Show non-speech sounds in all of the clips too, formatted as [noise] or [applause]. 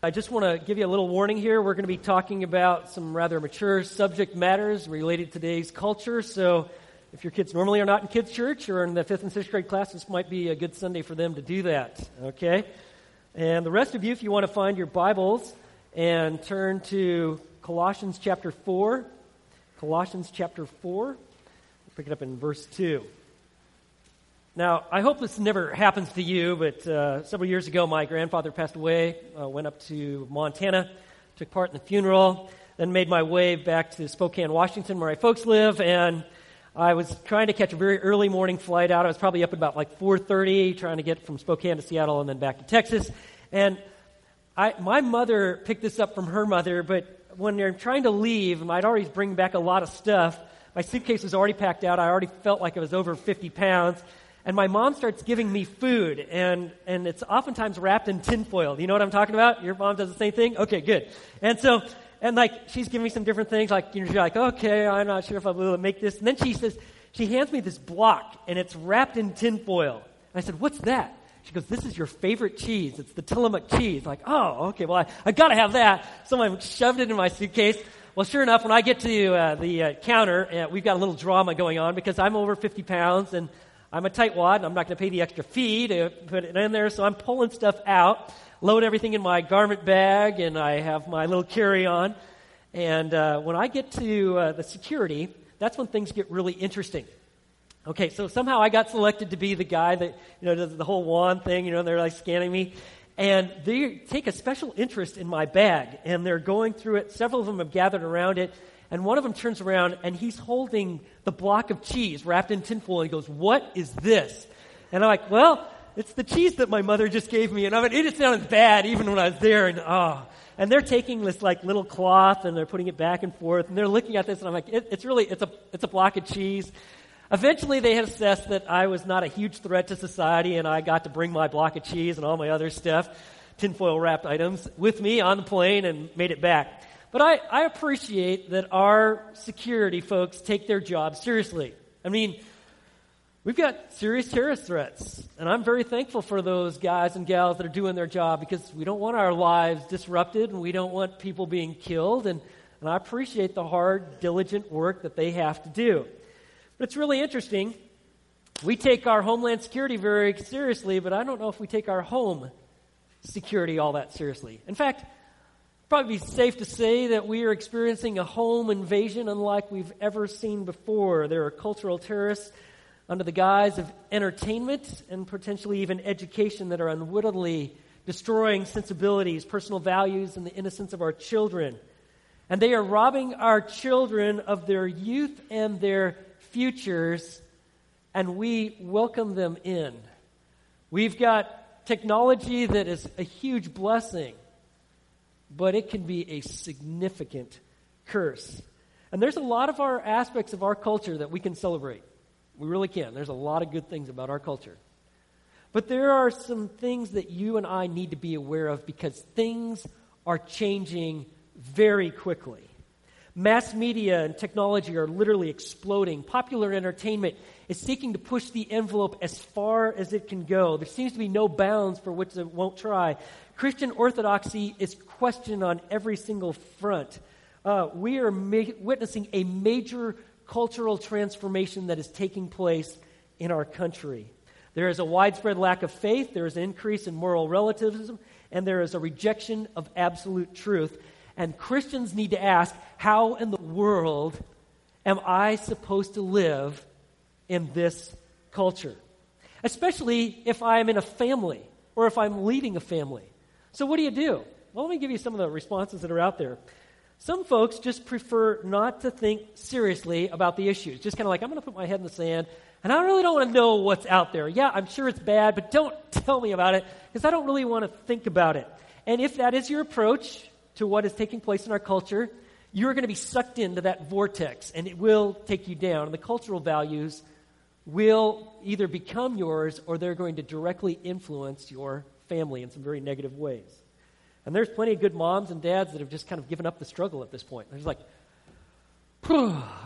I just want to give you a little warning here. We're going to be talking about some rather mature subject matters related to today's culture. So, if your kids normally are not in kids' church or in the fifth and sixth grade class, this might be a good Sunday for them to do that. Okay? And the rest of you, if you want to find your Bibles and turn to Colossians chapter 4, Colossians chapter 4, pick it up in verse 2. Now, I hope this never happens to you, but uh, several years ago, my grandfather passed away. Uh, went up to Montana, took part in the funeral, then made my way back to Spokane, Washington, where my folks live, and I was trying to catch a very early morning flight out. I was probably up at about like 4:30, trying to get from Spokane to Seattle and then back to Texas. And I, my mother picked this up from her mother, but when they're trying to leave, I'd already bring back a lot of stuff. My suitcase was already packed out. I already felt like it was over 50 pounds and my mom starts giving me food, and, and it's oftentimes wrapped in tinfoil. You know what I'm talking about? Your mom does the same thing? Okay, good. And so, and like, she's giving me some different things, like, you know, she's like, okay, I'm not sure if I'll be able to make this. And then she says, she hands me this block, and it's wrapped in tinfoil. And I said, what's that? She goes, this is your favorite cheese. It's the Tillamook cheese. Like, oh, okay, well, I, I gotta have that. So I shoved it in my suitcase. Well, sure enough, when I get to uh, the uh, counter, uh, we've got a little drama going on because I'm over 50 pounds and I'm a tightwad, and I'm not going to pay the extra fee to put it in there, so I'm pulling stuff out, load everything in my garment bag, and I have my little carry-on. And uh, when I get to uh, the security, that's when things get really interesting. Okay, so somehow I got selected to be the guy that, you know, does the whole wand thing, you know, they're like scanning me. And they take a special interest in my bag, and they're going through it. Several of them have gathered around it, and one of them turns around and he's holding the block of cheese wrapped in tinfoil. And he goes, What is this? And I'm like, Well, it's the cheese that my mother just gave me. And I mean, it just sounded bad even when I was there. And ah. Oh. And they're taking this like little cloth and they're putting it back and forth. And they're looking at this and I'm like, it, it's really, it's a, it's a block of cheese. Eventually, they had assessed that I was not a huge threat to society, and I got to bring my block of cheese and all my other stuff, tinfoil wrapped items, with me on the plane and made it back. But I, I appreciate that our security folks take their job seriously. I mean, we've got serious terrorist threats, and I'm very thankful for those guys and gals that are doing their job because we don't want our lives disrupted and we don't want people being killed. And, and I appreciate the hard, diligent work that they have to do. But it's really interesting. We take our homeland security very seriously, but I don't know if we take our home security all that seriously. In fact, probably be safe to say that we are experiencing a home invasion unlike we've ever seen before. There are cultural terrorists under the guise of entertainment and potentially even education that are unwittingly destroying sensibilities, personal values, and the innocence of our children. And they are robbing our children of their youth and their futures, and we welcome them in. We've got technology that is a huge blessing but it can be a significant curse. And there's a lot of our aspects of our culture that we can celebrate. We really can. There's a lot of good things about our culture. But there are some things that you and I need to be aware of because things are changing very quickly. Mass media and technology are literally exploding. Popular entertainment is seeking to push the envelope as far as it can go. There seems to be no bounds for which it won't try. Christian orthodoxy is questioned on every single front. Uh, we are ma- witnessing a major cultural transformation that is taking place in our country. There is a widespread lack of faith, there is an increase in moral relativism, and there is a rejection of absolute truth. And Christians need to ask how in the world am I supposed to live in this culture? Especially if I'm in a family or if I'm leading a family. So, what do you do? Well, let me give you some of the responses that are out there. Some folks just prefer not to think seriously about the issues. Just kind of like, I'm going to put my head in the sand, and I really don't want to know what's out there. Yeah, I'm sure it's bad, but don't [laughs] tell me about it because I don't really want to think about it. And if that is your approach to what is taking place in our culture, you're going to be sucked into that vortex, and it will take you down. And the cultural values will either become yours or they're going to directly influence your family in some very negative ways. And there's plenty of good moms and dads that have just kind of given up the struggle at this point. They're just like,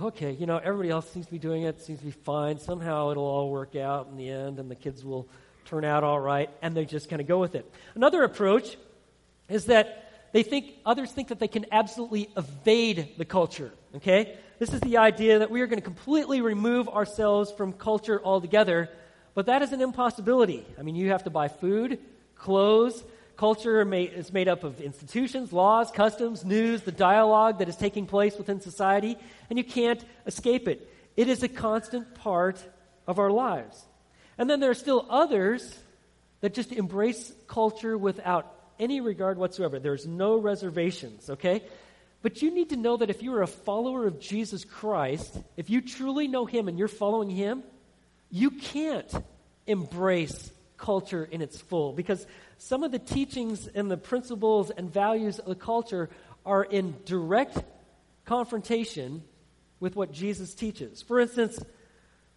okay, you know, everybody else seems to be doing it, seems to be fine. Somehow it'll all work out in the end, and the kids will turn out all right, and they just kind of go with it. Another approach is that they think others think that they can absolutely evade the culture. Okay? This is the idea that we are going to completely remove ourselves from culture altogether, but that is an impossibility. I mean, you have to buy food, clothes. Culture is made up of institutions, laws, customs, news, the dialogue that is taking place within society, and you can't escape it. It is a constant part of our lives. And then there are still others that just embrace culture without any regard whatsoever. There's no reservations, okay? But you need to know that if you are a follower of Jesus Christ, if you truly know Him and you're following Him, you can't embrace culture in its full because some of the teachings and the principles and values of the culture are in direct confrontation with what Jesus teaches. For instance,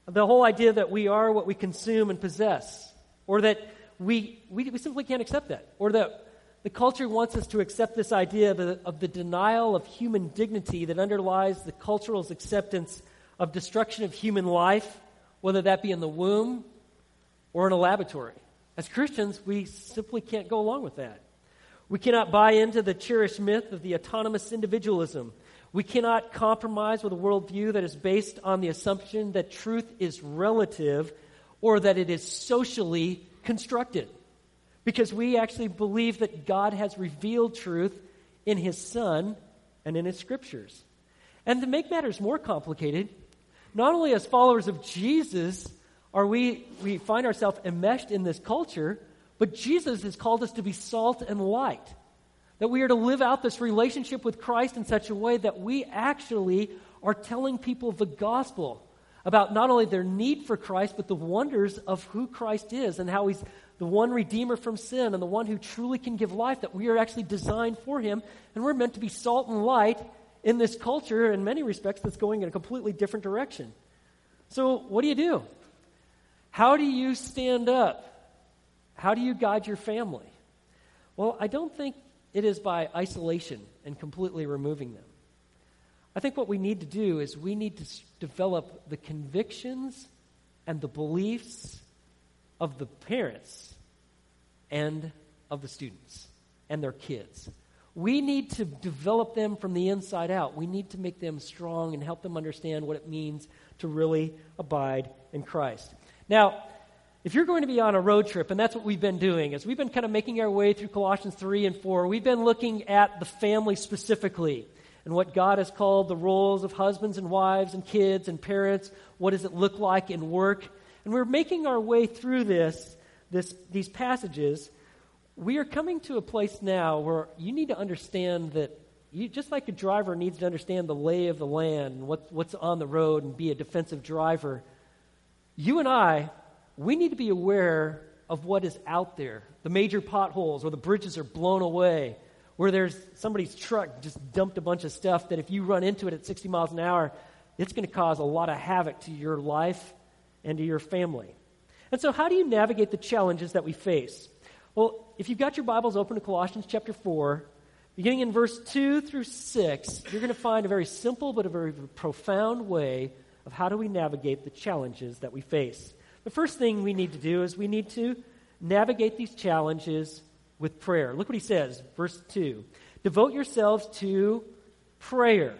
the whole idea that we are what we consume and possess, or that we, we, we simply can't accept that, or that the culture wants us to accept this idea of the, of the denial of human dignity that underlies the cultural's acceptance of destruction of human life, whether that be in the womb or in a laboratory. As Christians, we simply can't go along with that. We cannot buy into the cherished myth of the autonomous individualism. We cannot compromise with a worldview that is based on the assumption that truth is relative or that it is socially constructed because we actually believe that God has revealed truth in His Son and in His Scriptures. And to make matters more complicated, not only as followers of Jesus are we, we find ourselves enmeshed in this culture, but Jesus has called us to be salt and light. That we are to live out this relationship with Christ in such a way that we actually are telling people the gospel about not only their need for Christ, but the wonders of who Christ is and how He's the one Redeemer from sin and the one who truly can give life, that we are actually designed for Him. And we're meant to be salt and light in this culture, in many respects, that's going in a completely different direction. So, what do you do? How do you stand up? How do you guide your family? Well, I don't think it is by isolation and completely removing them. I think what we need to do is we need to develop the convictions and the beliefs of the parents and of the students and their kids. We need to develop them from the inside out. We need to make them strong and help them understand what it means to really abide in Christ. Now, if you're going to be on a road trip, and that's what we've been doing, is we've been kind of making our way through Colossians 3 and 4, we've been looking at the family specifically and what God has called the roles of husbands and wives and kids and parents. What does it look like in work? And we're making our way through this, this, these passages. We are coming to a place now where you need to understand that you, just like a driver needs to understand the lay of the land and what, what's on the road and be a defensive driver, you and I, we need to be aware of what is out there. The major potholes where the bridges are blown away, where there's somebody's truck just dumped a bunch of stuff that if you run into it at 60 miles an hour, it's going to cause a lot of havoc to your life and to your family. And so, how do you navigate the challenges that we face? Well, if you've got your Bibles open to Colossians chapter 4, beginning in verse 2 through 6, you're going to find a very simple but a very profound way of how do we navigate the challenges that we face. The first thing we need to do is we need to navigate these challenges with prayer. Look what he says, verse 2. Devote yourselves to prayer,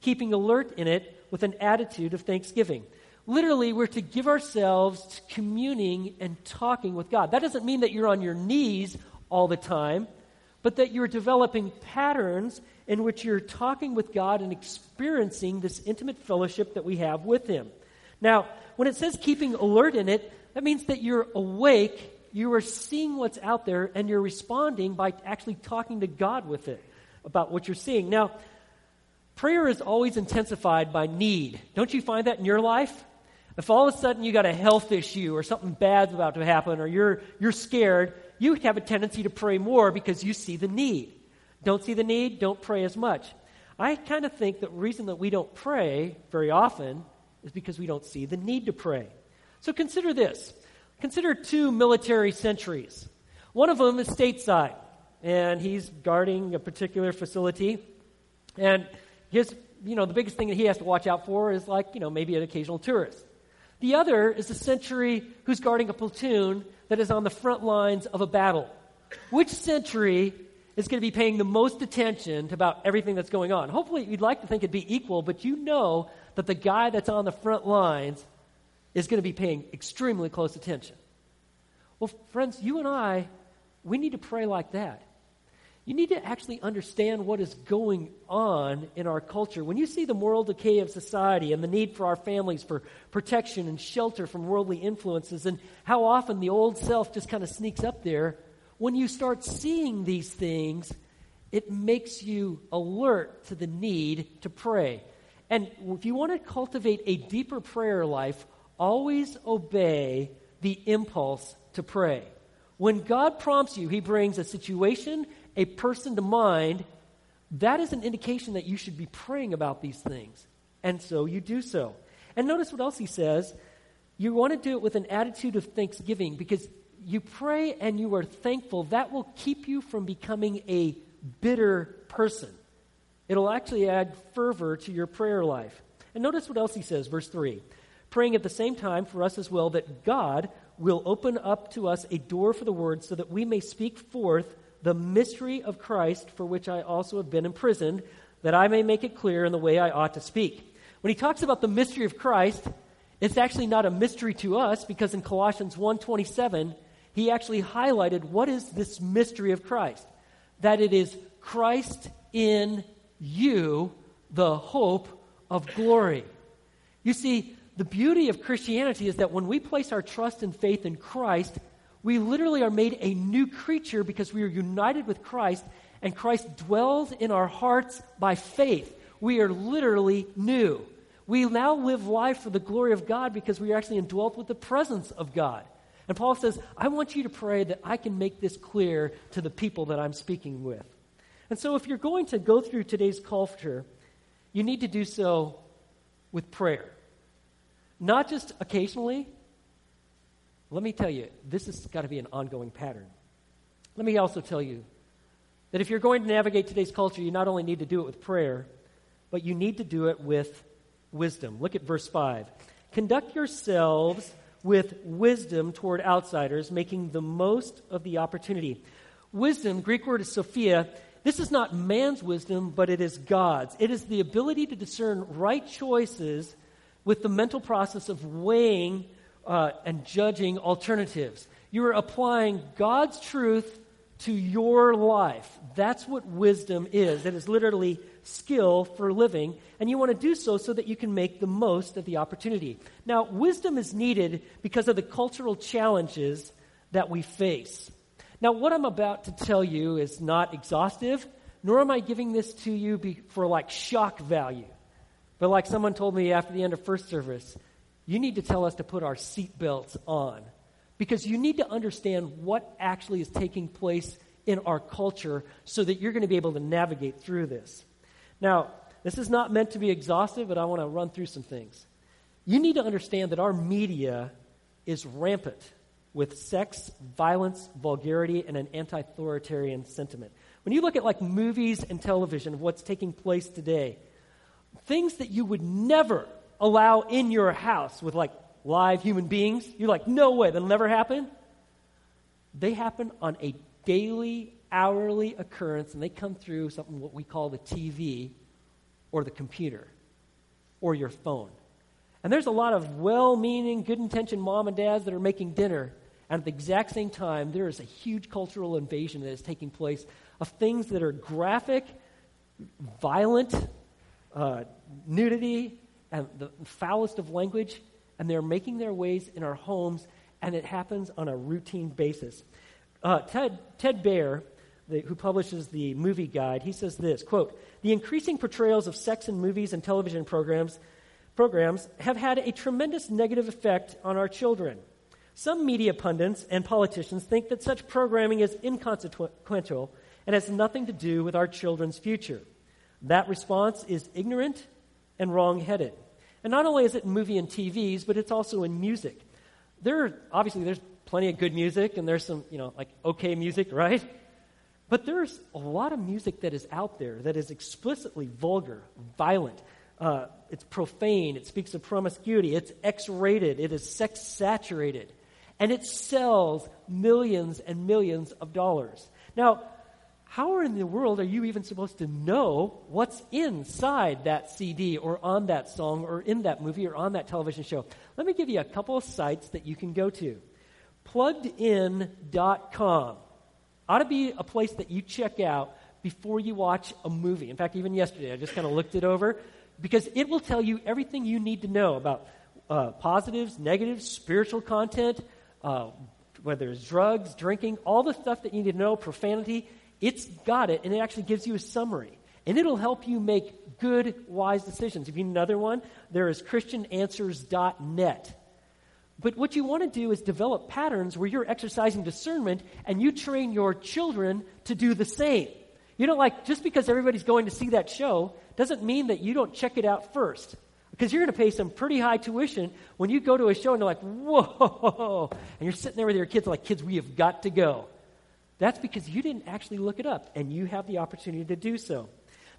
keeping alert in it with an attitude of thanksgiving. Literally, we're to give ourselves to communing and talking with God. That doesn't mean that you're on your knees all the time, but that you're developing patterns in which you're talking with God and experiencing this intimate fellowship that we have with Him. Now, when it says keeping alert in it, that means that you're awake, you are seeing what's out there, and you're responding by actually talking to God with it about what you're seeing. Now, prayer is always intensified by need. Don't you find that in your life? If all of a sudden you got a health issue or something bad's about to happen or you're, you're scared, you have a tendency to pray more because you see the need. Don't see the need, don't pray as much. I kind of think the reason that we don't pray very often is because we don't see the need to pray. So consider this. Consider two military sentries. One of them is stateside, and he's guarding a particular facility. And his, you know, the biggest thing that he has to watch out for is like, you know, maybe an occasional tourist. The other is a sentry who's guarding a platoon that is on the front lines of a battle. Which sentry is going to be paying the most attention to about everything that's going on. Hopefully, you'd like to think it'd be equal, but you know that the guy that's on the front lines is going to be paying extremely close attention. Well, friends, you and I, we need to pray like that. You need to actually understand what is going on in our culture. When you see the moral decay of society and the need for our families for protection and shelter from worldly influences, and how often the old self just kind of sneaks up there, when you start seeing these things, it makes you alert to the need to pray. And if you want to cultivate a deeper prayer life, always obey the impulse to pray. When God prompts you, He brings a situation, a person to mind. That is an indication that you should be praying about these things. And so you do so. And notice what else He says. You want to do it with an attitude of thanksgiving because you pray and you are thankful. That will keep you from becoming a bitter person. It'll actually add fervor to your prayer life. And notice what else he says, verse 3 praying at the same time for us as well that God will open up to us a door for the word so that we may speak forth the mystery of Christ for which I also have been imprisoned, that I may make it clear in the way I ought to speak. When he talks about the mystery of Christ, it's actually not a mystery to us because in Colossians 1:27 he actually highlighted what is this mystery of Christ? That it is Christ in you, the hope of glory. You see, the beauty of Christianity is that when we place our trust and faith in Christ, we literally are made a new creature because we are united with Christ, and Christ dwells in our hearts by faith. We are literally new. We now live life for the glory of God because we are actually indwelt with the presence of God. And Paul says, I want you to pray that I can make this clear to the people that I'm speaking with. And so, if you're going to go through today's culture, you need to do so with prayer. Not just occasionally. Let me tell you, this has got to be an ongoing pattern. Let me also tell you that if you're going to navigate today's culture, you not only need to do it with prayer, but you need to do it with wisdom. Look at verse 5. Conduct yourselves with wisdom toward outsiders, making the most of the opportunity. Wisdom, Greek word is Sophia. This is not man's wisdom, but it is God's. It is the ability to discern right choices with the mental process of weighing uh, and judging alternatives. You are applying God's truth to your life. That's what wisdom is. It is literally skill for living, and you want to do so so that you can make the most of the opportunity. Now, wisdom is needed because of the cultural challenges that we face. Now, what I'm about to tell you is not exhaustive, nor am I giving this to you be, for like shock value. But like someone told me after the end of first service, you need to tell us to put our seatbelts on because you need to understand what actually is taking place in our culture so that you're going to be able to navigate through this. Now, this is not meant to be exhaustive, but I want to run through some things. You need to understand that our media is rampant with sex, violence, vulgarity, and an anti authoritarian sentiment. When you look at like movies and television what's taking place today, things that you would never allow in your house with like live human beings, you're like, no way, that'll never happen. They happen on a daily, hourly occurrence, and they come through something what we call the TV or the computer or your phone. And there's a lot of well meaning, good intentioned mom and dads that are making dinner. And at the exact same time, there is a huge cultural invasion that is taking place of things that are graphic, violent, uh, nudity, and the foulest of language, and they're making their ways in our homes, and it happens on a routine basis. Uh, Ted, Ted Baehr, the, who publishes the movie guide, he says this quote, The increasing portrayals of sex in movies and television programs, programs have had a tremendous negative effect on our children. Some media pundits and politicians think that such programming is inconsequential and has nothing to do with our children's future. That response is ignorant and wrong headed. And not only is it in movie and TVs, but it's also in music. There are, obviously, there's plenty of good music, and there's some, you know, like okay music, [laughs] right? But there's a lot of music that is out there that is explicitly vulgar, violent. Uh, it's profane. It speaks of promiscuity. It's X rated. It is sex saturated. And it sells millions and millions of dollars. Now, how in the world are you even supposed to know what's inside that CD or on that song or in that movie or on that television show? Let me give you a couple of sites that you can go to. Pluggedin.com ought to be a place that you check out before you watch a movie. In fact, even yesterday, I just kind of looked it over because it will tell you everything you need to know about uh, positives, negatives, spiritual content, uh, whether it's drugs, drinking, all the stuff that you need to know, profanity. It's got it, and it actually gives you a summary. And it'll help you make good, wise decisions. If you need another one, there is ChristianAnswers.net. But what you want to do is develop patterns where you're exercising discernment and you train your children to do the same. You don't like, just because everybody's going to see that show doesn't mean that you don't check it out first. Because you're going to pay some pretty high tuition when you go to a show and they're like, whoa, and you're sitting there with your kids like, kids, we have got to go. That's because you didn't actually look it up, and you have the opportunity to do so.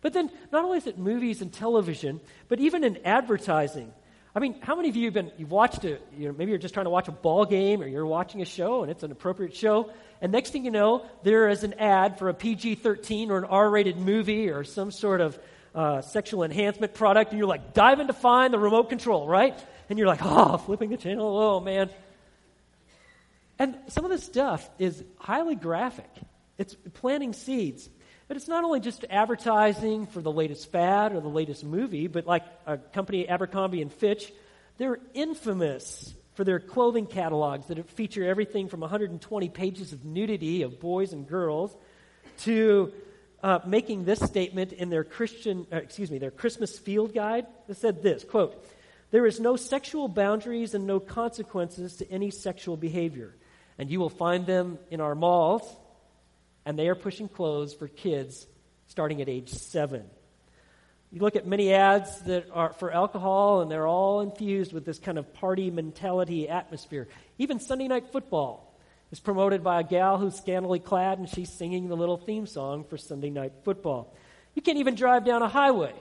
But then, not only is it movies and television, but even in advertising. I mean, how many of you have been, you've watched a, you know, maybe you're just trying to watch a ball game or you're watching a show and it's an appropriate show, and next thing you know, there is an ad for a PG 13 or an R rated movie or some sort of uh, sexual enhancement product, and you're like diving to find the remote control, right? And you're like, oh, flipping the channel, oh man. And some of this stuff is highly graphic. It's planting seeds. But it's not only just advertising for the latest fad or the latest movie, but like a company, Abercrombie and Fitch, they're infamous for their clothing catalogs that feature everything from 120 pages of nudity of boys and girls to uh, making this statement in their Christian, uh, excuse me, their Christmas field guide. That said this quote: "There is no sexual boundaries and no consequences to any sexual behavior and you will find them in our malls, and they are pushing clothes for kids starting at age seven. You look at many ads that are for alcohol, and they're all infused with this kind of party mentality atmosphere. Even Sunday Night Football is promoted by a gal who's scantily clad, and she's singing the little theme song for Sunday Night Football. You can't even drive down a highway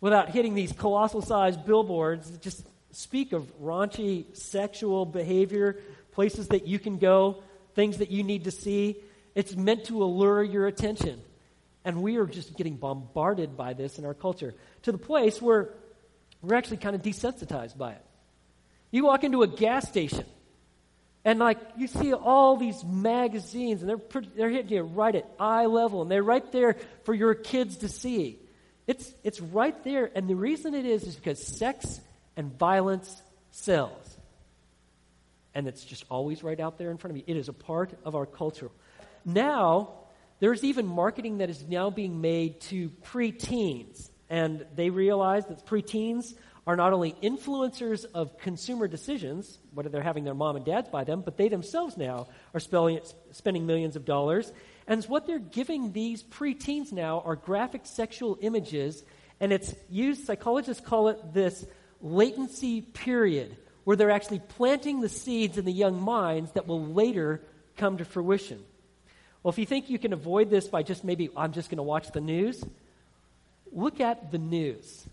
without hitting these colossal sized billboards that just speak of raunchy sexual behavior places that you can go, things that you need to see. It's meant to allure your attention. And we are just getting bombarded by this in our culture to the place where we're actually kind of desensitized by it. You walk into a gas station, and like you see all these magazines, and they're pretty, they're hitting you right at eye level, and they're right there for your kids to see. It's it's right there, and the reason it is is because sex and violence sells and it's just always right out there in front of you. It is a part of our culture. Now, there's even marketing that is now being made to preteens, and they realize that preteens are not only influencers of consumer decisions, whether they're having their mom and dads buy them, but they themselves now are spending millions of dollars. And what they're giving these preteens now are graphic sexual images, and it's used, psychologists call it this latency period where they're actually planting the seeds in the young minds that will later come to fruition. Well, if you think you can avoid this by just maybe, I'm just going to watch the news, look at the news.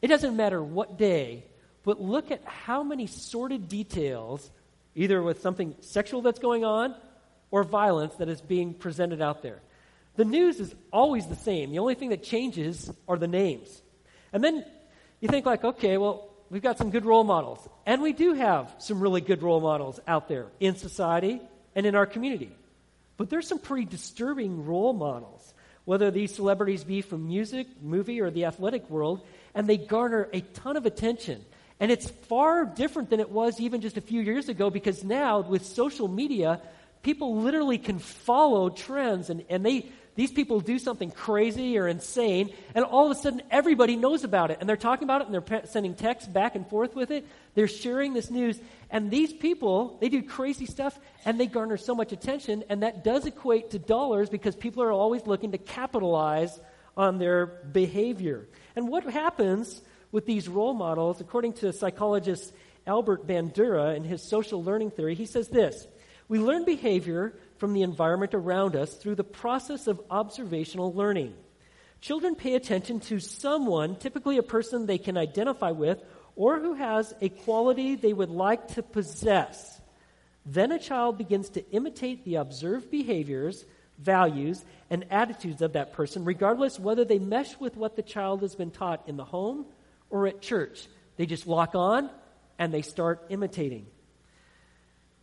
It doesn't matter what day, but look at how many sordid details, either with something sexual that's going on or violence that is being presented out there. The news is always the same. The only thing that changes are the names. And then you think, like, okay, well, we've got some good role models. And we do have some really good role models out there in society and in our community. But there's some pretty disturbing role models, whether these celebrities be from music, movie, or the athletic world, and they garner a ton of attention. And it's far different than it was even just a few years ago because now with social media, people literally can follow trends and, and they these people do something crazy or insane, and all of a sudden everybody knows about it. And they're talking about it and they're sending texts back and forth with it. They're sharing this news. And these people, they do crazy stuff and they garner so much attention. And that does equate to dollars because people are always looking to capitalize on their behavior. And what happens with these role models, according to psychologist Albert Bandura in his social learning theory, he says this We learn behavior from the environment around us through the process of observational learning. Children pay attention to someone, typically a person they can identify with, or who has a quality they would like to possess. Then a child begins to imitate the observed behaviors values, and attitudes of that person, regardless whether they mesh with what the child has been taught in the home or at church. They just lock on and they start imitating.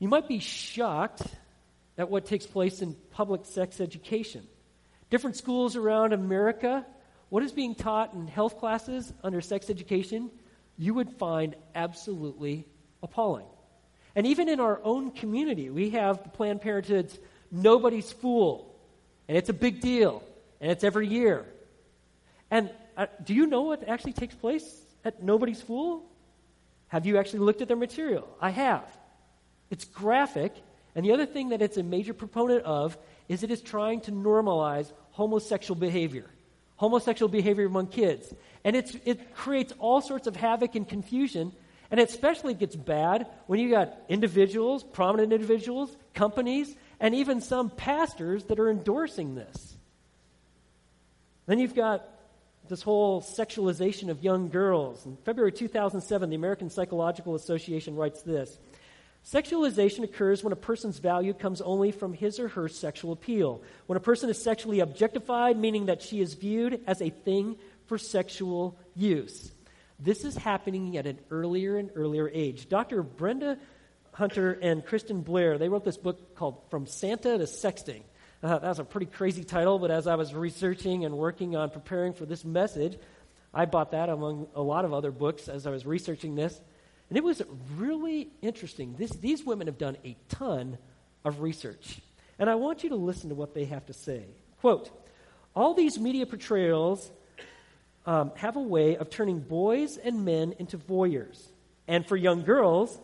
You might be shocked at what takes place in public sex education. Different schools around America, what is being taught in health classes under sex education, you would find absolutely appalling. And even in our own community, we have Planned Parenthood's Nobody's Fool, and it's a big deal, and it's every year. And uh, do you know what actually takes place at Nobody's Fool? Have you actually looked at their material? I have. It's graphic, and the other thing that it's a major proponent of is it is trying to normalize homosexual behavior, homosexual behavior among kids. And it creates all sorts of havoc and confusion. And it especially gets bad when you got individuals, prominent individuals, companies, and even some pastors that are endorsing this. Then you've got this whole sexualization of young girls. In February 2007, the American Psychological Association writes this Sexualization occurs when a person's value comes only from his or her sexual appeal. When a person is sexually objectified, meaning that she is viewed as a thing for sexual use. This is happening at an earlier and earlier age. Dr. Brenda Hunter and Kristen Blair, they wrote this book called From Santa to Sexting. Uh, that was a pretty crazy title, but as I was researching and working on preparing for this message, I bought that among a lot of other books as I was researching this. And it was really interesting. This, these women have done a ton of research. And I want you to listen to what they have to say. Quote All these media portrayals um, have a way of turning boys and men into voyeurs. And for young girls,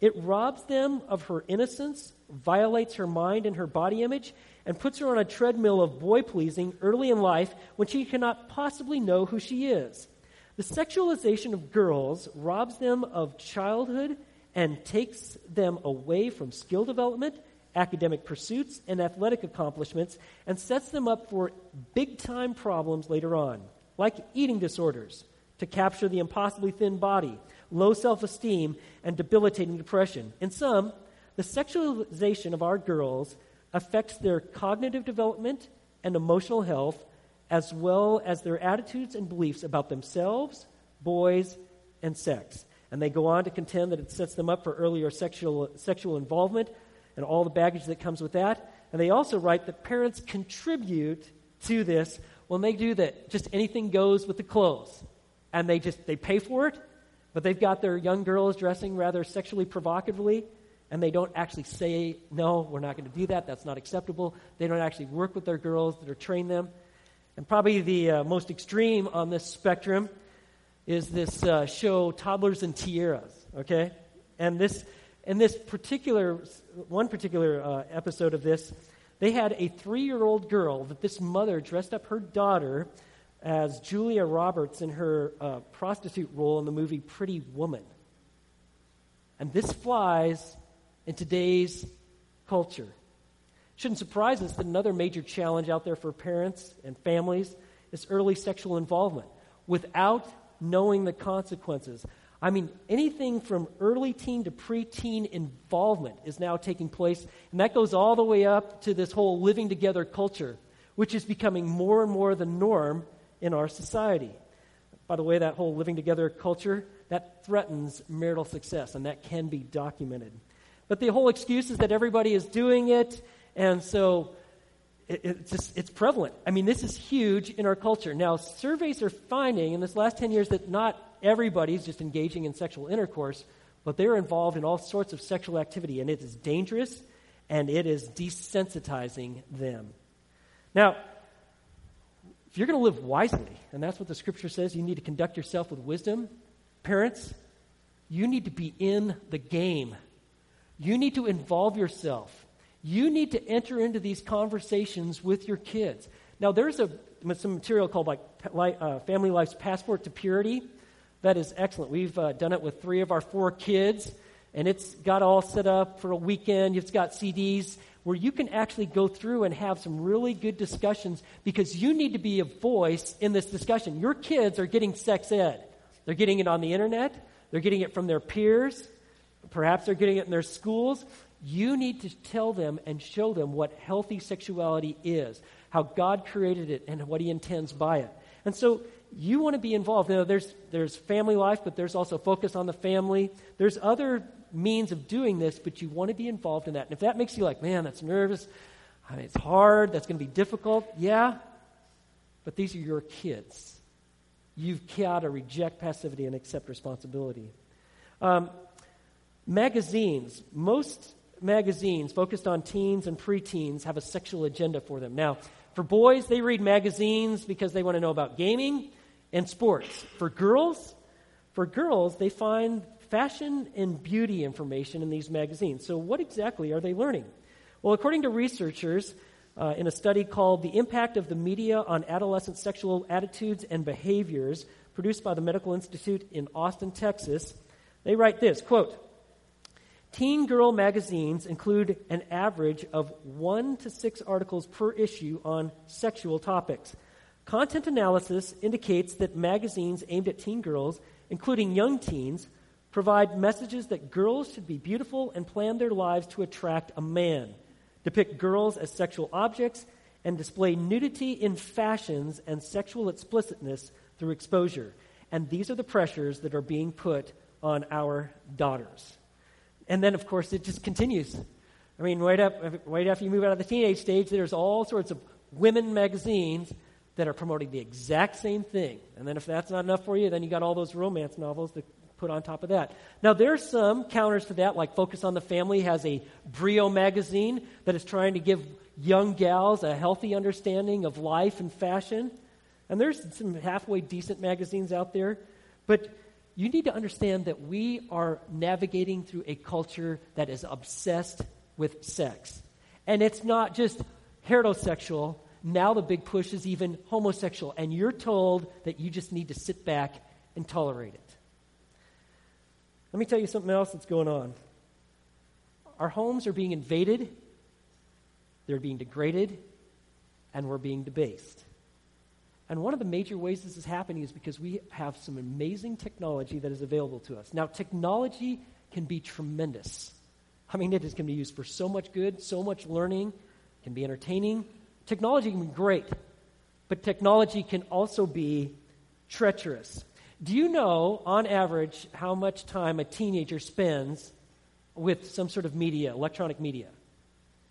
it robs them of her innocence, violates her mind and her body image, and puts her on a treadmill of boy pleasing early in life when she cannot possibly know who she is. The sexualization of girls robs them of childhood and takes them away from skill development, academic pursuits, and athletic accomplishments, and sets them up for big time problems later on, like eating disorders to capture the impossibly thin body, low self esteem, and debilitating depression. In some, the sexualization of our girls affects their cognitive development and emotional health as well as their attitudes and beliefs about themselves, boys, and sex. And they go on to contend that it sets them up for earlier sexual, sexual involvement and all the baggage that comes with that. And they also write that parents contribute to this when they do that. Just anything goes with the clothes. And they just they pay for it, but they've got their young girls dressing rather sexually provocatively, and they don't actually say, no, we're not going to do that. That's not acceptable. They don't actually work with their girls that are train them. And probably the uh, most extreme on this spectrum is this uh, show, Toddlers and Tiaras, okay? And this, in this particular, one particular uh, episode of this, they had a three year old girl that this mother dressed up her daughter as Julia Roberts in her uh, prostitute role in the movie Pretty Woman. And this flies in today's culture. Shouldn't surprise us that another major challenge out there for parents and families is early sexual involvement without knowing the consequences. I mean, anything from early teen to preteen involvement is now taking place, and that goes all the way up to this whole living together culture, which is becoming more and more the norm in our society. By the way, that whole living together culture, that threatens marital success, and that can be documented. But the whole excuse is that everybody is doing it, and so it, it's, just, it's prevalent. I mean, this is huge in our culture. Now, surveys are finding in this last 10 years that not everybody's just engaging in sexual intercourse, but they're involved in all sorts of sexual activity, and it is dangerous and it is desensitizing them. Now, if you're going to live wisely, and that's what the scripture says, you need to conduct yourself with wisdom. Parents, you need to be in the game. You need to involve yourself. You need to enter into these conversations with your kids. Now, there's a, some material called like uh, Family Life's Passport to Purity that is excellent. We've uh, done it with three of our four kids, and it's got all set up for a weekend. It's got CDs where you can actually go through and have some really good discussions because you need to be a voice in this discussion. Your kids are getting sex ed, they're getting it on the internet, they're getting it from their peers, perhaps they're getting it in their schools You need to tell them and show them what healthy sexuality is, how God created it, and what He intends by it. And so you want to be involved. Know, there's, there's family life, but there's also focus on the family. There's other means of doing this, but you want to be involved in that. And if that makes you like, man, that's nervous, I mean, it's hard, that's going to be difficult, yeah, but these are your kids. You've got to reject passivity and accept responsibility. Um, magazines, most magazines focused on teens and preteens have a sexual agenda for them. Now, for boys, they read magazines because they want to know about gaming and sports. For girls, for girls, they find fashion and beauty information in these magazines. So, what exactly are they learning? Well, according to researchers uh, in a study called The Impact of the Media on Adolescent Sexual Attitudes and Behaviors, produced by the Medical Institute in Austin, Texas, they write this quote, Teen girl magazines include an average of one to six articles per issue on sexual topics. Content analysis indicates that magazines aimed at teen girls, including young teens, provide messages that girls should be beautiful and plan their lives to attract a man, depict girls as sexual objects, and display nudity in fashions and sexual explicitness through exposure. And these are the pressures that are being put on our daughters. And then, of course, it just continues. I mean, right, up, right after you move out of the teenage stage, there's all sorts of women magazines that are promoting the exact same thing. And then, if that's not enough for you, then you got all those romance novels to put on top of that. Now, there's some counters to that, like Focus on the Family has a Brio magazine that is trying to give young gals a healthy understanding of life and fashion. And there's some halfway decent magazines out there. But you need to understand that we are navigating through a culture that is obsessed with sex. And it's not just heterosexual. Now the big push is even homosexual. And you're told that you just need to sit back and tolerate it. Let me tell you something else that's going on. Our homes are being invaded, they're being degraded, and we're being debased. And one of the major ways this is happening is because we have some amazing technology that is available to us. Now, technology can be tremendous. I mean, it is, can be used for so much good, so much learning, can be entertaining. Technology can be great, but technology can also be treacherous. Do you know, on average, how much time a teenager spends with some sort of media, electronic media?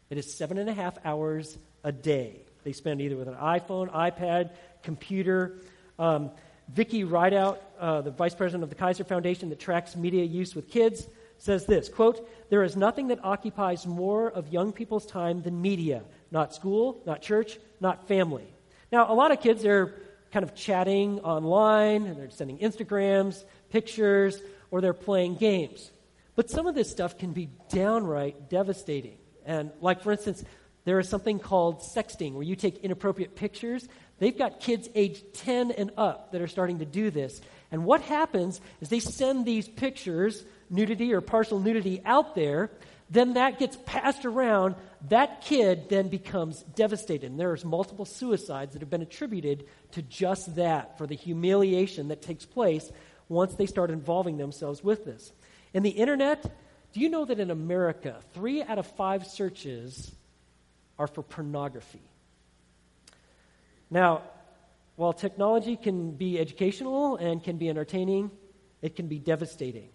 It is seven and a half hours a day. They spend either with an iPhone, iPad, computer. Um, Vicki Rideout, uh, the vice president of the Kaiser Foundation that tracks media use with kids, says this quote, There is nothing that occupies more of young people's time than media. Not school, not church, not family. Now, a lot of kids are kind of chatting online, and they're sending Instagrams, pictures, or they're playing games. But some of this stuff can be downright devastating. And, like, for instance, there is something called sexting, where you take inappropriate pictures. They've got kids age 10 and up that are starting to do this. And what happens is they send these pictures, nudity or partial nudity, out there. Then that gets passed around. That kid then becomes devastated. And there's multiple suicides that have been attributed to just that, for the humiliation that takes place once they start involving themselves with this. In the internet, do you know that in America, three out of five searches are for pornography. Now, while technology can be educational and can be entertaining, it can be devastating.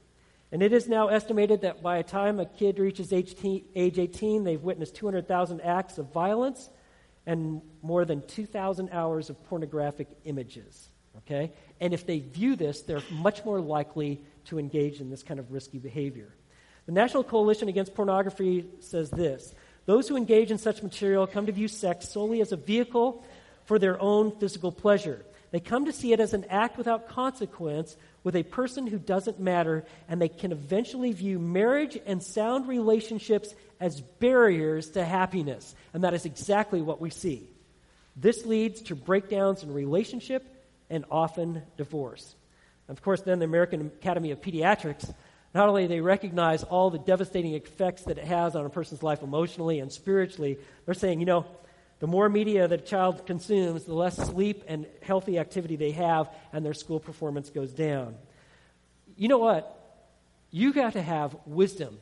And it is now estimated that by the time a kid reaches age 18, they've witnessed 200,000 acts of violence and more than 2,000 hours of pornographic images. Okay? And if they view this, they're much more likely to engage in this kind of risky behavior. The National Coalition Against Pornography says this those who engage in such material come to view sex solely as a vehicle for their own physical pleasure. They come to see it as an act without consequence with a person who doesn't matter, and they can eventually view marriage and sound relationships as barriers to happiness. And that is exactly what we see. This leads to breakdowns in relationship and often divorce. Of course, then the American Academy of Pediatrics not only do they recognize all the devastating effects that it has on a person's life emotionally and spiritually, they're saying, you know, the more media that a child consumes, the less sleep and healthy activity they have, and their school performance goes down. You know what? You got to have wisdom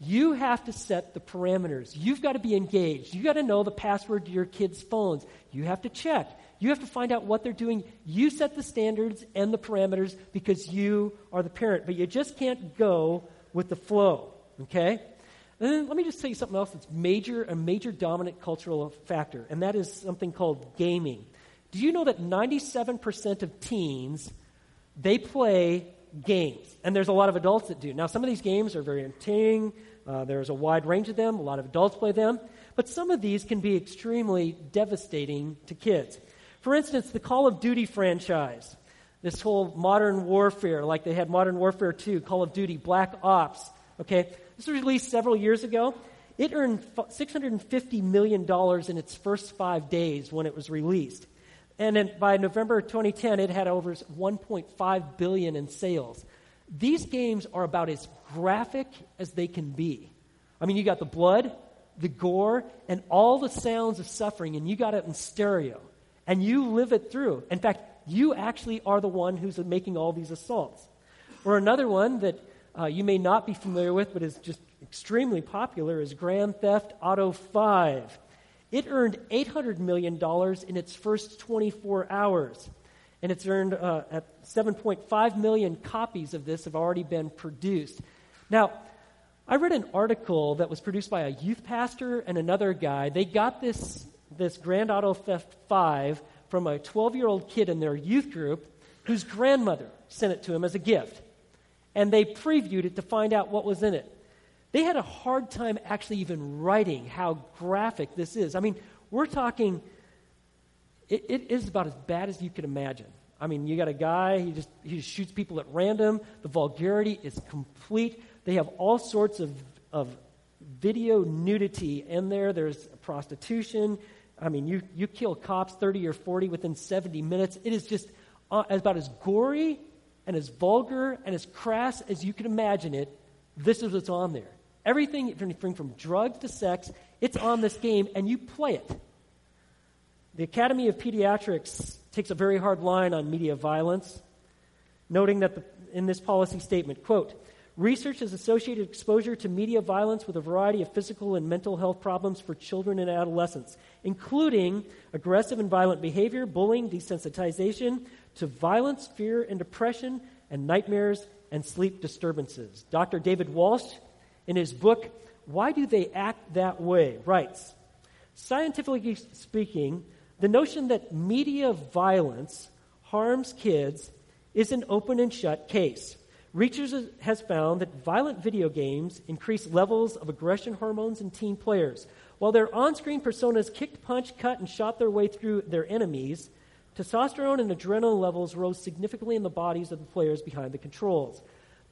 You have to set the parameters. You've got to be engaged. You've got to know the password to your kids' phones. You have to check. You have to find out what they're doing. You set the standards and the parameters because you are the parent. But you just can't go with the flow, okay? And then let me just tell you something else that's major, a major dominant cultural factor, and that is something called gaming. Do you know that 97% of teens, they play games? And there's a lot of adults that do. Now, some of these games are very entertaining. Uh, there's a wide range of them. A lot of adults play them. But some of these can be extremely devastating to kids. For instance, the Call of Duty franchise, this whole modern warfare, like they had Modern Warfare 2, Call of Duty, Black Ops, okay? This was released several years ago. It earned $650 million in its first five days when it was released. And then by November 2010, it had over 1.5 billion in sales. These games are about as graphic as they can be. I mean, you got the blood, the gore, and all the sounds of suffering, and you got it in stereo and you live it through. In fact, you actually are the one who's making all these assaults. Or another one that uh, you may not be familiar with, but is just extremely popular, is Grand Theft Auto 5. It earned $800 million in its first 24 hours. And it's earned uh, at 7.5 million copies of this have already been produced. Now, I read an article that was produced by a youth pastor and another guy. They got this this Grand Auto Theft 5 from a 12 year old kid in their youth group whose grandmother sent it to him as a gift. And they previewed it to find out what was in it. They had a hard time actually even writing how graphic this is. I mean, we're talking, it, it is about as bad as you can imagine. I mean, you got a guy, he just, he just shoots people at random. The vulgarity is complete. They have all sorts of, of video nudity in there. There's prostitution. I mean, you, you kill cops 30 or 40 within 70 minutes. It is just uh, about as gory and as vulgar and as crass as you can imagine it. This is what's on there. Everything, from drugs to sex, it's on this game, and you play it. The Academy of Pediatrics takes a very hard line on media violence, noting that the, in this policy statement, quote, Research has associated exposure to media violence with a variety of physical and mental health problems for children and adolescents, including aggressive and violent behavior, bullying, desensitization to violence, fear, and depression, and nightmares and sleep disturbances. Dr. David Walsh, in his book, Why Do They Act That Way, writes Scientifically speaking, the notion that media violence harms kids is an open and shut case. Research has found that violent video games increase levels of aggression hormones in teen players. While their on screen personas kicked, punched, cut, and shot their way through their enemies, testosterone and adrenaline levels rose significantly in the bodies of the players behind the controls.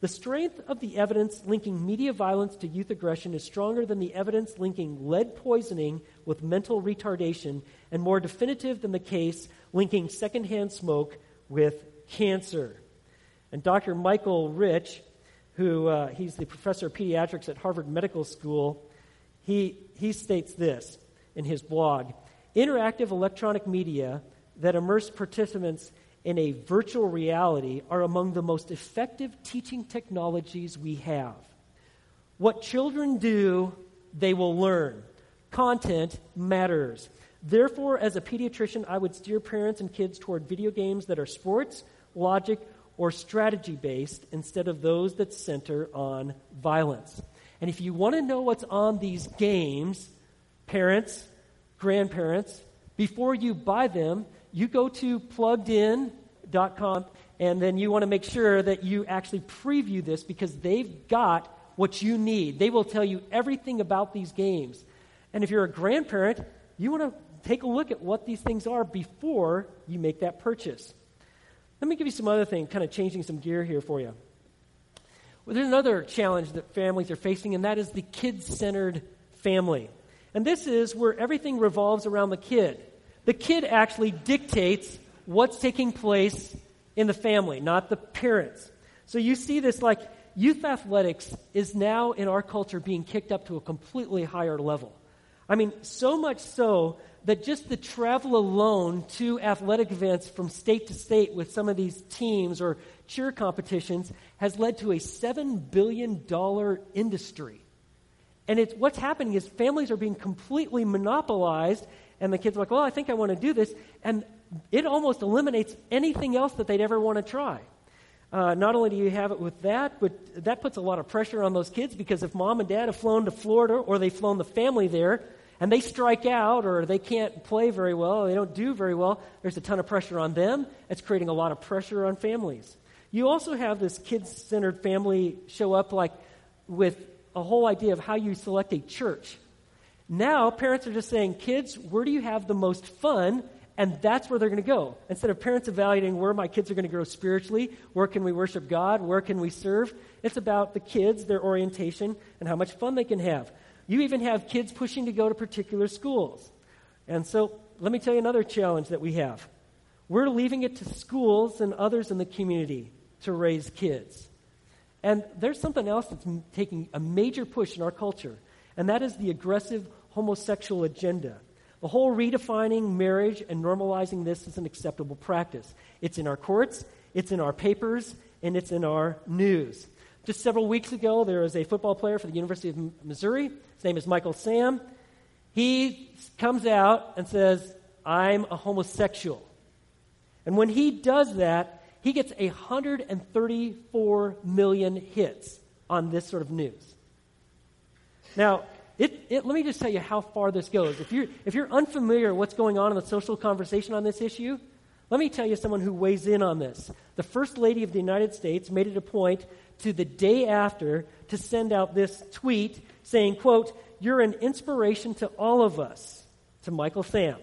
The strength of the evidence linking media violence to youth aggression is stronger than the evidence linking lead poisoning with mental retardation and more definitive than the case linking secondhand smoke with cancer. And Dr. Michael Rich, who uh, he's the professor of pediatrics at Harvard Medical School, he, he states this in his blog Interactive electronic media that immerse participants in a virtual reality are among the most effective teaching technologies we have. What children do, they will learn. Content matters. Therefore, as a pediatrician, I would steer parents and kids toward video games that are sports, logic, or strategy based instead of those that center on violence. And if you want to know what's on these games, parents, grandparents, before you buy them, you go to pluggedin.com and then you want to make sure that you actually preview this because they've got what you need. They will tell you everything about these games. And if you're a grandparent, you want to take a look at what these things are before you make that purchase. Let me give you some other things, kind of changing some gear here for you. Well, there's another challenge that families are facing, and that is the kid centered family. And this is where everything revolves around the kid. The kid actually dictates what's taking place in the family, not the parents. So you see this like youth athletics is now in our culture being kicked up to a completely higher level. I mean, so much so that just the travel alone to athletic events from state to state with some of these teams or cheer competitions has led to a $7 billion industry And it's, what's happening is families are being completely monopolized, and the kids are like, well, I think I want to do this. And it almost eliminates anything else that they'd ever want to try. Uh, not only do you have it with that, but that puts a lot of pressure on those kids because if mom and dad have flown to Florida or they've flown the family there and they strike out or they can't play very well or they don't do very well, there's a ton of pressure on them. It's creating a lot of pressure on families. You also have this kids centered family show up like with a whole idea of how you select a church. Now, parents are just saying, kids, where do you have the most fun? And that's where they're going to go. Instead of parents evaluating where my kids are going to grow spiritually, where can we worship God, where can we serve, it's about the kids, their orientation, and how much fun they can have. You even have kids pushing to go to particular schools. And so, let me tell you another challenge that we have. We're leaving it to schools and others in the community to raise kids. And there's something else that's taking a major push in our culture, and that is the aggressive homosexual agenda. The whole redefining marriage and normalizing this as an acceptable practice. It's in our courts, it's in our papers, and it's in our news. Just several weeks ago, there was a football player for the University of Missouri. His name is Michael Sam. He comes out and says, I'm a homosexual. And when he does that, he gets 134 million hits on this sort of news. Now, it, it, let me just tell you how far this goes. If you're, if you're unfamiliar what's going on in the social conversation on this issue, let me tell you someone who weighs in on this. The First Lady of the United States made it a point to the day after to send out this tweet saying, quote, You're an inspiration to all of us, to Michael Sam.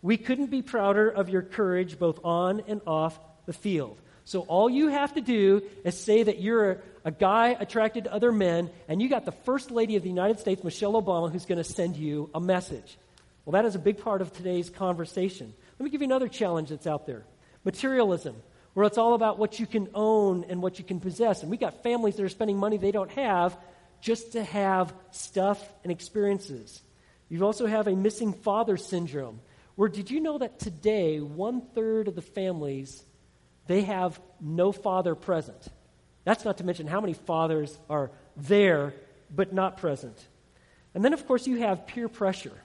We couldn't be prouder of your courage both on and off the field. So all you have to do is say that you're a, guy attracted to other men, and you got the First Lady of the United States, Michelle Obama, who's going to send you a message. Well, that is a big part of today's conversation. Let me give you another challenge that's out there materialism, where it's all about what you can own and what you can possess. And we got families that are spending money they don't have just to have stuff and experiences. You also have a missing father syndrome, where did you know that today one third of the families they have no father present. That's not to mention how many fathers are there but not present. And then, of course, you have peer pressure.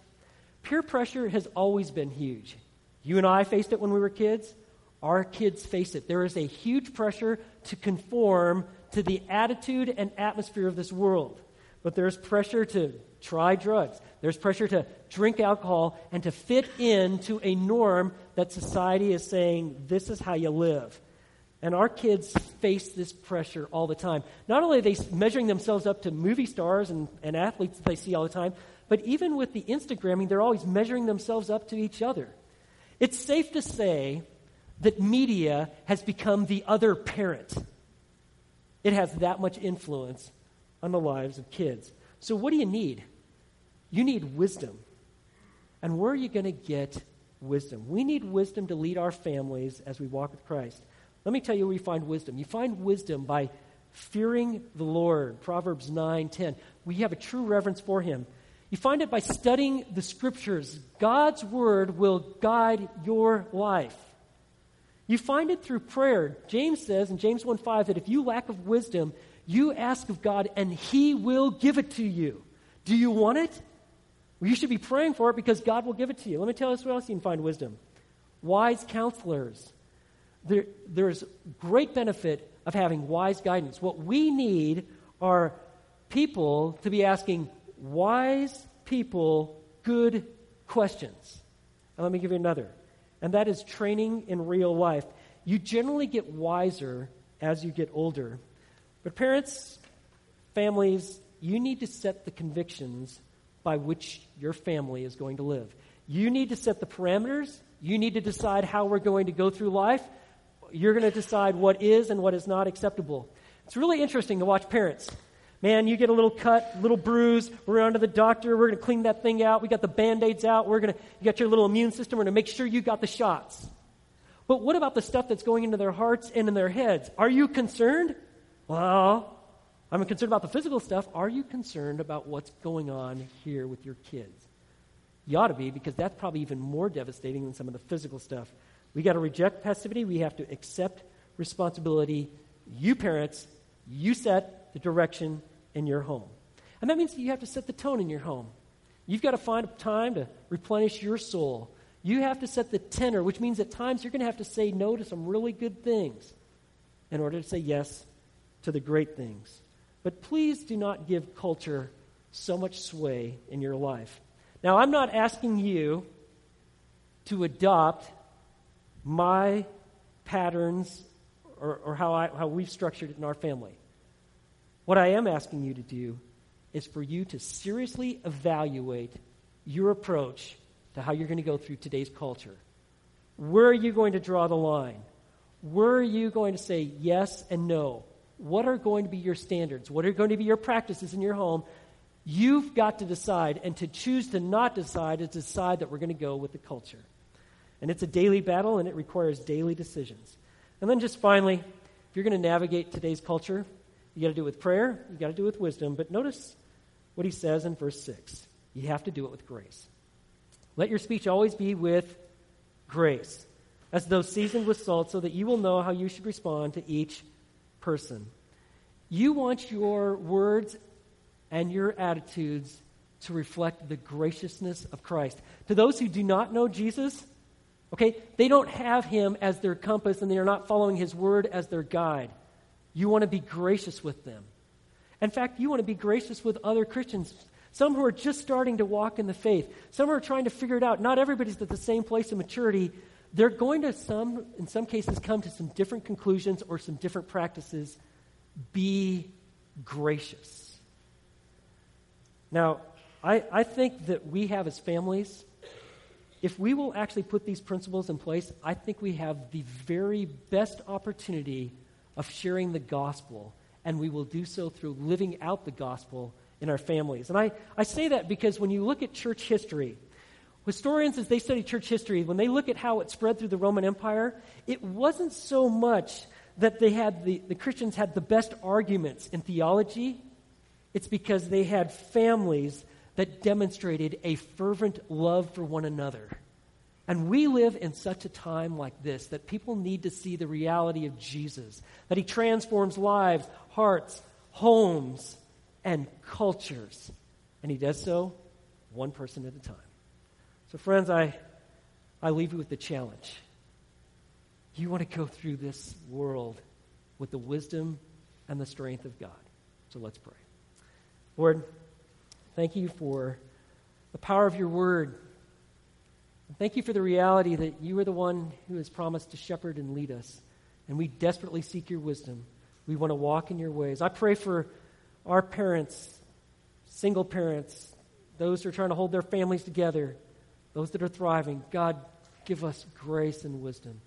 Peer pressure has always been huge. You and I faced it when we were kids. Our kids face it. There is a huge pressure to conform to the attitude and atmosphere of this world. But there's pressure to try drugs. There's pressure to drink alcohol and to fit into a norm that society is saying, this is how you live. And our kids face this pressure all the time. Not only are they measuring themselves up to movie stars and, and athletes that they see all the time, but even with the Instagramming, they're always measuring themselves up to each other. It's safe to say that media has become the other parent. It has that much influence on the lives of kids. So, what do you need? You need wisdom. And where are you going to get wisdom? We need wisdom to lead our families as we walk with Christ. Let me tell you where you find wisdom. You find wisdom by fearing the Lord. Proverbs 9 10. We have a true reverence for Him. You find it by studying the Scriptures. God's Word will guide your life. You find it through prayer. James says in James 1 5 that if you lack of wisdom, you ask of God and He will give it to you. Do you want it? Well, you should be praying for it because God will give it to you. Let me tell you where else you can find wisdom. Wise counselors. There, there's great benefit of having wise guidance. What we need are people to be asking wise people good questions. And let me give you another, and that is training in real life. You generally get wiser as you get older. But parents, families, you need to set the convictions by which your family is going to live. You need to set the parameters. You need to decide how we're going to go through life. You're going to decide what is and what is not acceptable. It's really interesting to watch parents. Man, you get a little cut, little bruise. We're on to the doctor. We're going to clean that thing out. We got the band aids out. We're going to, you got your little immune system. We're going to make sure you got the shots. But what about the stuff that's going into their hearts and in their heads? Are you concerned? Well, I'm concerned about the physical stuff. Are you concerned about what's going on here with your kids? You ought to be, because that's probably even more devastating than some of the physical stuff. We got to reject passivity. We have to accept responsibility. You parents, you set the direction in your home. And that means that you have to set the tone in your home. You've got to find time to replenish your soul. You have to set the tenor, which means at times you're going to have to say no to some really good things in order to say yes to the great things. But please do not give culture so much sway in your life. Now, I'm not asking you to adopt my patterns or, or how, I, how we've structured it in our family. What I am asking you to do is for you to seriously evaluate your approach to how you're going to go through today's culture. Where are you going to draw the line? Where are you going to say yes and no? What are going to be your standards? What are going to be your practices in your home? You've got to decide, and to choose to not decide is decide that we're going to go with the culture. And it's a daily battle, and it requires daily decisions. And then, just finally, if you're going to navigate today's culture, you got to do it with prayer, you got to do it with wisdom. But notice what he says in verse 6 you have to do it with grace. Let your speech always be with grace, as though seasoned with salt, so that you will know how you should respond to each person. You want your words and your attitudes to reflect the graciousness of Christ. To those who do not know Jesus, okay, they don't have him as their compass and they are not following his word as their guide. You want to be gracious with them. In fact, you want to be gracious with other Christians, some who are just starting to walk in the faith, some who are trying to figure it out. Not everybody's at the same place of maturity. They're going to some in some cases come to some different conclusions or some different practices. Be gracious. Now, I, I think that we have as families, if we will actually put these principles in place, I think we have the very best opportunity of sharing the gospel, and we will do so through living out the gospel in our families. And I, I say that because when you look at church history, historians, as they study church history, when they look at how it spread through the Roman Empire, it wasn't so much that they had the, the Christians had the best arguments in theology, it's because they had families that demonstrated a fervent love for one another. And we live in such a time like this that people need to see the reality of Jesus, that he transforms lives, hearts, homes, and cultures. And he does so one person at a time. So, friends, I, I leave you with the challenge. You want to go through this world with the wisdom and the strength of God. So let's pray. Lord, thank you for the power of your word Thank you for the reality that you are the one who has promised to shepherd and lead us. And we desperately seek your wisdom. We want to walk in your ways. I pray for our parents, single parents, those who are trying to hold their families together, those that are thriving. God, give us grace and wisdom.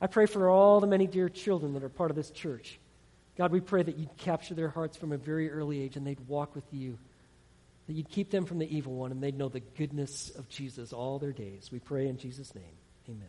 I pray for all the many dear children that are part of this church. God, we pray that you'd capture their hearts from a very early age and they'd walk with you that you'd keep them from the evil one and they'd know the goodness of Jesus all their days. We pray in Jesus' name. Amen.